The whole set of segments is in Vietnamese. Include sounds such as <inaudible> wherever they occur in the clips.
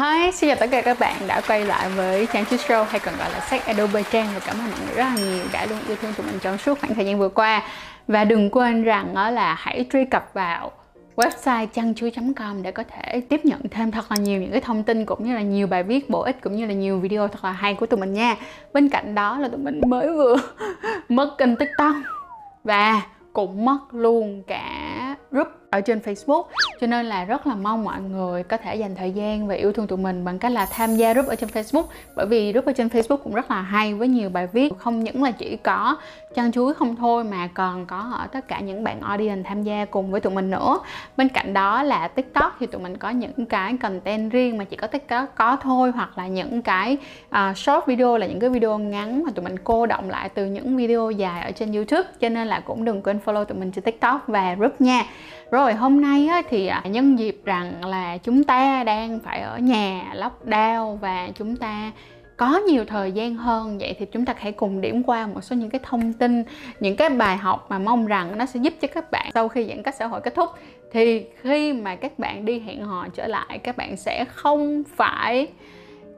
Hi, xin chào tất cả các bạn đã quay lại với Trang Chú Show hay còn gọi là sách Adobe Trang. Và cảm ơn mọi người rất là nhiều đã luôn yêu thương tụi mình trong suốt khoảng thời gian vừa qua. Và đừng quên rằng đó là hãy truy cập vào website chăn com để có thể tiếp nhận thêm thật là nhiều những cái thông tin cũng như là nhiều bài viết bổ ích cũng như là nhiều video thật là hay của tụi mình nha. Bên cạnh đó là tụi mình mới vừa <laughs> mất kênh tiktok và cũng mất luôn cả group ở trên Facebook. Cho nên là rất là mong mọi người có thể dành thời gian và yêu thương tụi mình bằng cách là tham gia group ở trên Facebook. Bởi vì group ở trên Facebook cũng rất là hay với nhiều bài viết. Không những là chỉ có chăn chuối không thôi mà còn có ở tất cả những bạn audience tham gia cùng với tụi mình nữa. Bên cạnh đó là TikTok thì tụi mình có những cái content riêng mà chỉ có TikTok có thôi hoặc là những cái uh, short video là những cái video ngắn mà tụi mình cô động lại từ những video dài ở trên YouTube. Cho nên là cũng đừng quên follow tụi mình trên TikTok và group nha. Rồi rồi hôm nay á, thì à, nhân dịp rằng là chúng ta đang phải ở nhà lockdown và chúng ta có nhiều thời gian hơn vậy thì chúng ta hãy cùng điểm qua một số những cái thông tin những cái bài học mà mong rằng nó sẽ giúp cho các bạn sau khi giãn cách xã hội kết thúc. Thì khi mà các bạn đi hẹn hò trở lại các bạn sẽ không phải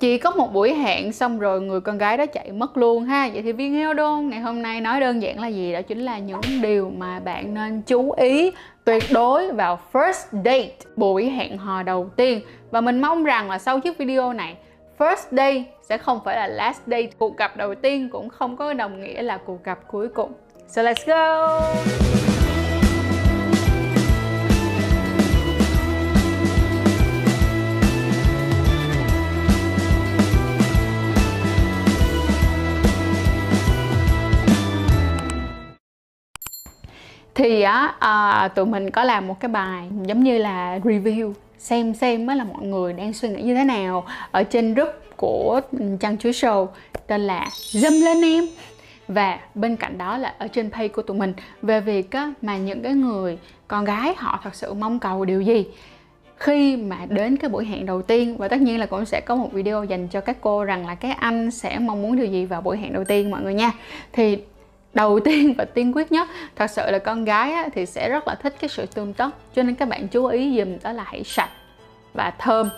chỉ có một buổi hẹn xong rồi người con gái đó chạy mất luôn ha. Vậy thì viên heo đôn ngày hôm nay nói đơn giản là gì? Đó chính là những điều mà bạn nên chú ý tuyệt đối vào first date, buổi hẹn hò đầu tiên. Và mình mong rằng là sau chiếc video này, first date sẽ không phải là last date, cuộc gặp đầu tiên cũng không có đồng nghĩa là cuộc gặp cuối cùng. So let's go! Thì á à, tụi mình có làm một cái bài giống như là review xem xem mới là mọi người đang suy nghĩ như thế nào ở trên group của trang chuối show tên là dâm lên em. Và bên cạnh đó là ở trên page của tụi mình về việc á, mà những cái người con gái họ thật sự mong cầu điều gì. Khi mà đến cái buổi hẹn đầu tiên và tất nhiên là cũng sẽ có một video dành cho các cô rằng là các anh sẽ mong muốn điều gì vào buổi hẹn đầu tiên mọi người nha. Thì đầu <laughs> tiên và tiên quyết nhất. Thật sự là con gái á, thì sẽ rất là thích cái sự tươm tất cho nên các bạn chú ý dùm đó là hãy sạch và thơm.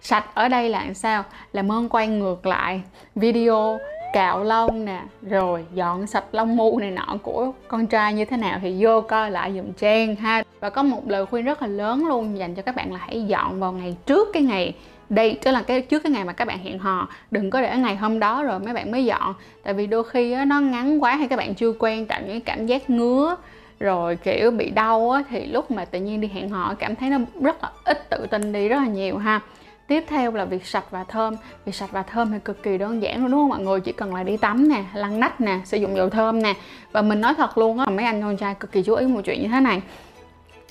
Sạch ở đây là làm sao? Là ơn quay ngược lại. Video cạo lông nè rồi dọn sạch lông mu này nọ của con trai như thế nào thì vô coi lại dùm trang ha. Và có một lời khuyên rất là lớn luôn dành cho các bạn là hãy dọn vào ngày trước cái ngày đây tức là cái trước cái ngày mà các bạn hẹn hò đừng có để ngày hôm đó rồi mấy bạn mới dọn. Tại vì đôi khi á, nó ngắn quá hay các bạn chưa quen tạo những cảm giác ngứa rồi kiểu bị đau á, thì lúc mà tự nhiên đi hẹn hò cảm thấy nó rất là ít tự tin đi rất là nhiều ha. Tiếp theo là việc sạch và thơm. Việc sạch và thơm thì cực kỳ đơn giản luôn đúng không mọi người? Chỉ cần là đi tắm nè lăn nách nè sử dụng dầu thơm nè. Và mình nói thật luôn á mấy anh con trai cực kỳ chú ý một chuyện như thế này.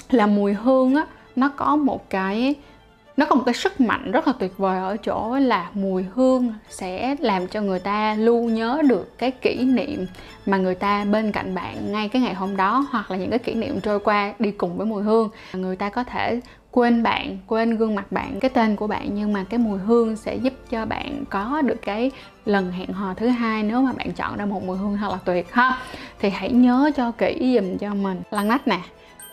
Là mùi hương á nó có một cái nó có một cái sức mạnh rất là tuyệt vời ở chỗ là mùi hương sẽ làm cho người ta lưu nhớ được cái kỷ niệm mà người ta bên cạnh bạn ngay cái ngày hôm đó, hoặc là những cái kỷ niệm trôi qua đi cùng với mùi hương. Người ta có thể quên bạn, quên gương mặt bạn, cái tên của bạn, nhưng mà cái mùi hương sẽ giúp cho bạn có được cái lần hẹn hò thứ hai nếu mà bạn chọn ra một mùi hương thật là tuyệt ha. Thì hãy nhớ cho kỹ dùm cho mình. Lăn nách nè,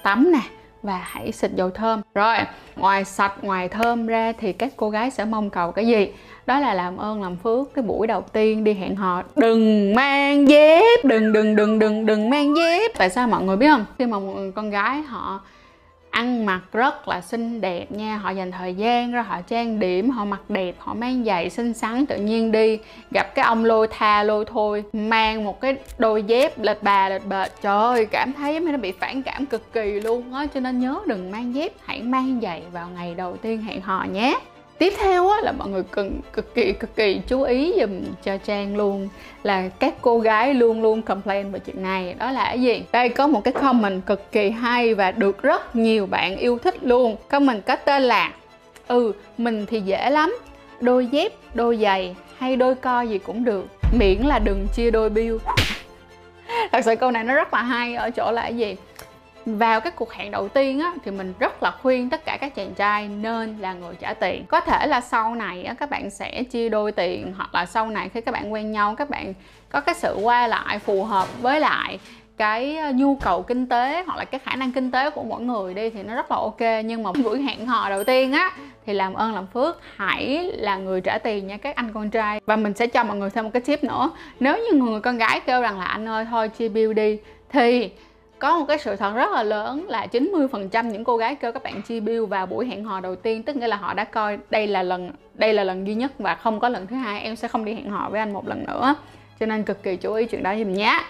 tắm nè và hãy xịt dầu thơm. Rồi, ngoài sạch, ngoài thơm ra thì các cô gái sẽ mong cầu cái gì? Đó là làm ơn, làm phước cái buổi đầu tiên đi hẹn hò. Đừng mang dép, đừng đừng đừng đừng đừng mang dép. Tại sao mọi người biết không? Khi mà một con gái họ ăn mặc rất là xinh đẹp nha. Họ dành thời gian ra, họ trang điểm, họ mặc đẹp, họ mang giày xinh xắn tự nhiên đi. Gặp cái ông lôi tha lôi thôi, mang một cái đôi dép lệch bà lệch bệt. Trời ơi, cảm thấy giống nó bị phản cảm cực kỳ luôn á, cho nên nhớ đừng mang dép, hãy mang giày vào ngày đầu tiên hẹn hò nhé tiếp theo á, là mọi người cần cực kỳ cực kỳ chú ý dùm cho trang luôn là các cô gái luôn luôn complain về chuyện này. Đó là cái gì? Đây có một cái comment cực kỳ hay và được rất nhiều bạn yêu thích luôn. Comment có tên là ừ mình thì dễ lắm đôi dép đôi giày hay đôi co gì cũng được miễn là đừng chia đôi bill. <laughs> Thật sự câu này nó rất là hay ở chỗ là cái gì? Vào cái cuộc hẹn đầu tiên á, thì mình rất là khuyên tất cả các chàng trai nên là người trả tiền. Có thể là sau này á, các bạn sẽ chia đôi tiền, hoặc là sau này khi các bạn quen nhau, các bạn có cái sự qua lại phù hợp với lại cái ờ, nhu cầu kinh tế, hoặc là cái khả năng kinh tế của mỗi người đi thì nó rất là ok. Nhưng mà buổi hẹn hò đầu tiên á, thì làm ơn làm phước, hãy là người trả tiền nha các anh con trai. Và mình sẽ cho mọi người thêm một cái tip nữa. Nếu như người con gái kêu rằng là anh ơi, thôi chia bill đi thì có một cái sự thật rất là lớn là 90% những cô gái kêu các bạn chi bill vào buổi hẹn hò đầu tiên tức nghĩa là họ đã coi đây là lần đây là lần duy nhất và không có lần thứ hai em sẽ không đi hẹn hò với anh một lần nữa. Cho nên cực kỳ chú ý chuyện đó giùm nhé.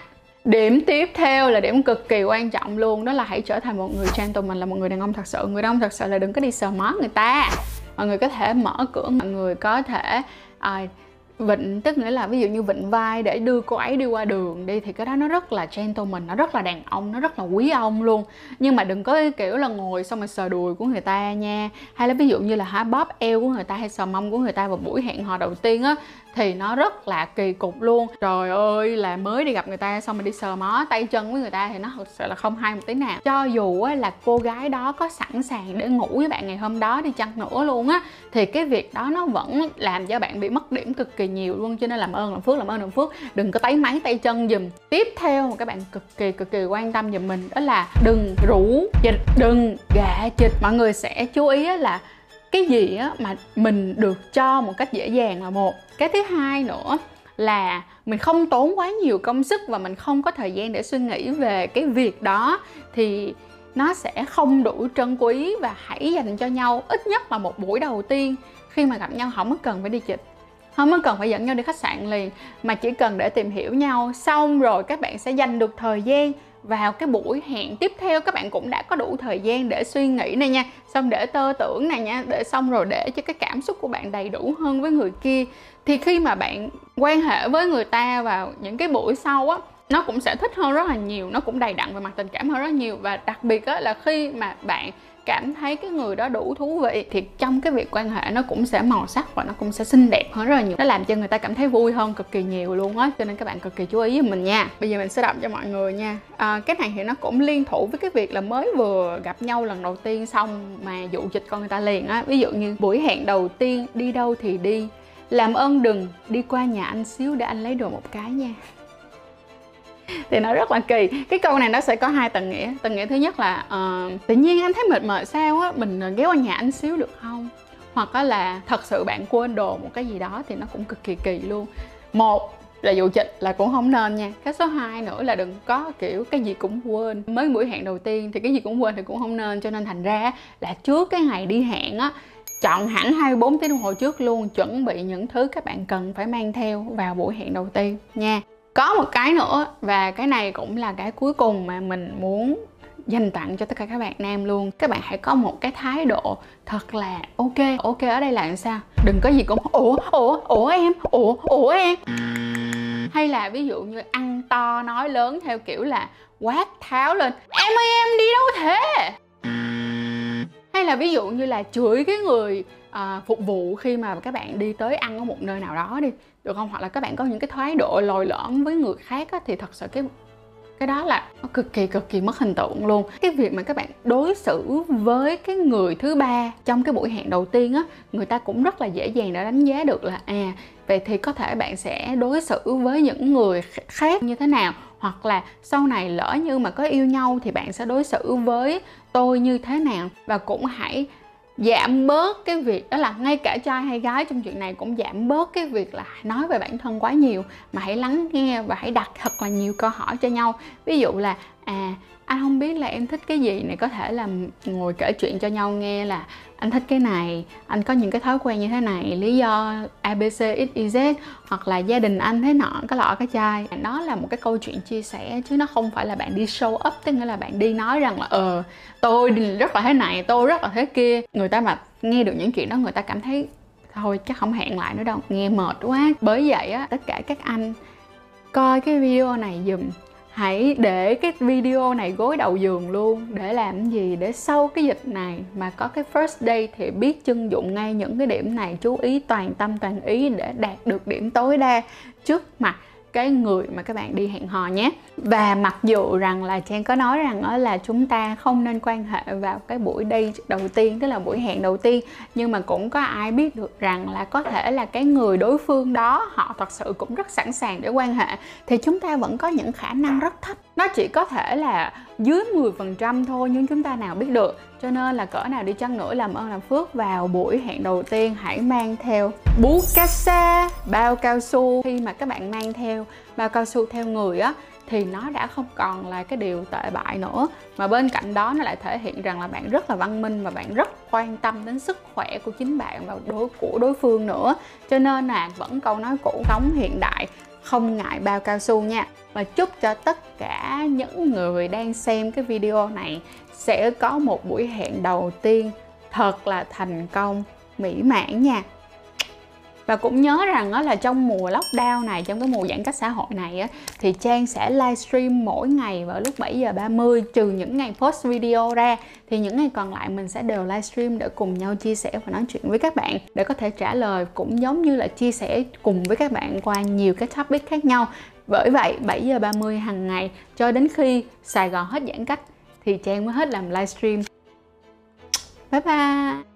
Điểm tiếp theo là điểm cực kỳ quan trọng luôn đó là hãy trở thành một người gentleman là một người đàn ông thật sự. Người đàn ông thật sự là đừng có đi sờ mó người ta. Mọi người có thể mở cửa mọi người có thể uh, vịnh, tức nghĩa là ví dụ như vịnh vai để đưa cô ấy đi qua đường đi thì cái đó nó rất là gentleman, nó rất là đàn ông, nó rất là quý ông luôn. Nhưng mà đừng có kiểu là ngồi xong rồi sờ đùi của người ta nha. Hay là ví dụ như là há bóp eo của người ta hay sờ mông của người ta vào buổi hẹn hò đầu tiên á thì nó rất là kỳ cục luôn. Trời ơi là mới đi gặp người ta xong mà đi sờ mó tay chân với người ta thì nó thật sự là không hay một tí nào. Cho dù á, là cô gái đó có sẵn sàng để ngủ với bạn ngày hôm đó đi chăng nữa luôn á thì cái việc đó nó vẫn làm cho bạn bị mất điểm cực kỳ nhiều luôn. Cho nên làm ơn làm phước làm ơn làm phước đừng có tấy máy tay chân giùm. tiếp theo mà các bạn cực kỳ cực kỳ quan tâm giùm mình đó là đừng rủ chịch đừng gạ chịch. Mọi người sẽ chú ý là cái gì á mà mình được cho một cách dễ dàng là một. Cái thứ hai nữa là mình không tốn quá nhiều công sức và mình không có thời gian để suy nghĩ về cái việc đó, thì nó sẽ không đủ trân quý và hãy dành cho nhau ít nhất là một buổi đầu tiên khi mà gặp nhau. Không có cần phải đi chịch không có cần phải dẫn nhau đi khách sạn liền, mà chỉ cần để tìm hiểu nhau xong rồi các bạn sẽ dành được thời gian vào cái buổi hẹn tiếp theo, các bạn cũng đã có đủ thời gian để suy nghĩ này nha. Xong để tơ tưởng này nha, để xong rồi để cho cái cảm xúc của bạn đầy đủ hơn với người kia. Thì khi mà bạn quan hệ với người ta vào những cái buổi sau á, nó cũng sẽ thích hơn rất là nhiều, nó cũng đầy đặn về mặt tình cảm hơn rất nhiều. Và đặc biệt á là khi mà bạn cảm thấy cái người đó đủ thú vị thì trong cái việc quan hệ nó cũng sẽ màu sắc và nó cũng sẽ xinh đẹp hơn rất là nhiều. Nó làm cho người ta cảm thấy vui hơn cực kỳ nhiều luôn á cho nên các bạn cực kỳ chú ý với mình nha. Bây giờ mình sẽ đọc cho mọi người nha. À, cái này thì nó cũng liên thủ với cái việc là mới vừa gặp nhau lần đầu tiên xong mà dụ dịch con người ta liền á. Ví dụ như buổi hẹn đầu tiên đi đâu thì đi làm ơn đừng đi qua nhà anh xíu để anh lấy đồ một cái nha thì nó rất là kỳ. Cái câu này nó sẽ có hai tầng nghĩa. Tầng nghĩa thứ nhất là uh, tự nhiên anh thấy mệt mệt sao á? Mình ờ, ghé qua nhà anh xíu được không? Hoặc là thật sự bạn quên đồ một cái gì đó thì nó cũng cực kỳ kỳ luôn. Một là dù chịch là cũng không nên nha. Cái số 2 nữa là đừng có kiểu cái gì cũng quên. Mới buổi hẹn đầu tiên thì cái gì cũng quên thì cũng không nên. Cho nên thành ra là trước cái ngày đi hẹn á chọn hẳn 24 tiếng đồng hồ trước luôn chuẩn bị những thứ các bạn cần phải mang theo vào buổi hẹn đầu tiên nha có một cái nữa, và cái này cũng là cái cuối cùng mà mình muốn dành tặng cho tất cả các bạn nam luôn. Các bạn hãy có một cái thái độ thật là ok. Ok, ở đây là làm sao? Đừng có gì cũng, ủa ủa ủa em, ủa ủa em. Hay là ví dụ như ăn to, nói lớn theo kiểu là quát tháo lên, em ơi, em đi đâu thế? Hay là ví dụ như là chửi cái người à, phục vụ khi mà các bạn đi tới ăn ở một nơi nào đó đi được không? Hoặc là các bạn có những cái thái độ lồi lõm với người khác á, thì thật sự cái cái đó là nó cực kỳ cực kỳ mất hình tượng luôn. Cái việc mà các bạn đối xử với cái người thứ ba trong cái buổi hẹn đầu tiên á người ta cũng rất là dễ dàng để đánh giá được là à vậy thì có thể bạn sẽ đối xử với những người khác như thế nào? Hoặc là sau này lỡ như mà có yêu nhau thì bạn sẽ đối xử với tôi như thế nào? Và cũng hãy giảm bớt cái việc, đó là ngay cả trai hay gái trong chuyện này cũng giảm bớt cái việc là nói về bản thân quá nhiều. Mà hãy lắng nghe và hãy đặt thật là nhiều câu hỏi cho nhau. Ví dụ là à anh không biết là em thích cái gì này, có thể là ngồi kể chuyện cho nhau nghe là anh thích cái này, anh có những cái thói quen như thế này, lý do abc xyz hoặc là gia đình anh thế nọ, cái lọ, cái chai. Nó là một cái câu chuyện chia sẻ chứ nó không phải là bạn đi show up, tức nghĩa là bạn đi nói rằng là ờ tôi rất là thế này, tôi rất là thế kia. Người ta mà nghe được những chuyện đó, người ta cảm thấy thôi, chắc không hẹn lại nữa đâu, nghe mệt quá. Bởi vậy á, tất cả các anh coi cái video này dùm hãy để cái video này gối đầu giường luôn. Để làm gì? Để sau cái dịch này mà có cái first day thì biết chưng dụng ngay những cái điểm này. Chú ý toàn tâm toàn ý để đạt được điểm tối đa trước mặt cái người mà các bạn đi hẹn hò nhé. Và mặc dù rằng là trang có nói rằng là chúng ta không nên quan hệ vào cái buổi đi đầu tiên, tức là buổi hẹn đầu tiên, nhưng mà cũng có ai biết được rằng là có thể là cái người đối phương đó họ thật sự cũng rất sẵn sàng để quan hệ. Thì chúng ta vẫn có những khả năng rất thấp. Nó chỉ có thể là dưới 10% thôi, nhưng chúng ta nào biết được cho nên là cỡ nào đi chăng nữa làm ơn làm phước vào buổi hẹn đầu tiên, hãy mang theo bú cassa bao cao su. Khi mà các bạn mang theo bao cao su theo người á, thì nó đã không còn là cái điều tệ bại nữa. Mà bên cạnh đó, nó lại thể hiện rằng là bạn rất là văn minh và bạn rất quan tâm đến sức khỏe của chính bạn và đối, của đối phương nữa. Cho nên là vẫn câu nói cũ, sống hiện đại không ngại bao cao su nha. Và chúc cho tất cả những người đang xem cái video này sẽ có một buổi hẹn đầu tiên thật là thành công, mỹ mãn nha và cũng nhớ rằng là trong mùa lockdown này trong cái mùa giãn cách xã hội này á, thì Trang sẽ livestream mỗi ngày vào lúc 7 giờ 30 trừ những ngày post video ra. Thì những ngày còn lại mình sẽ đều livestream để cùng nhau chia sẻ và nói chuyện với các bạn để có thể trả lời cũng giống như là chia sẻ cùng với các bạn qua nhiều cái topic khác nhau. Bởi vậy 7 giờ 30 hàng ngày cho đến khi Sài Gòn hết giãn cách thì Trang mới hết làm livestream. Bye bye!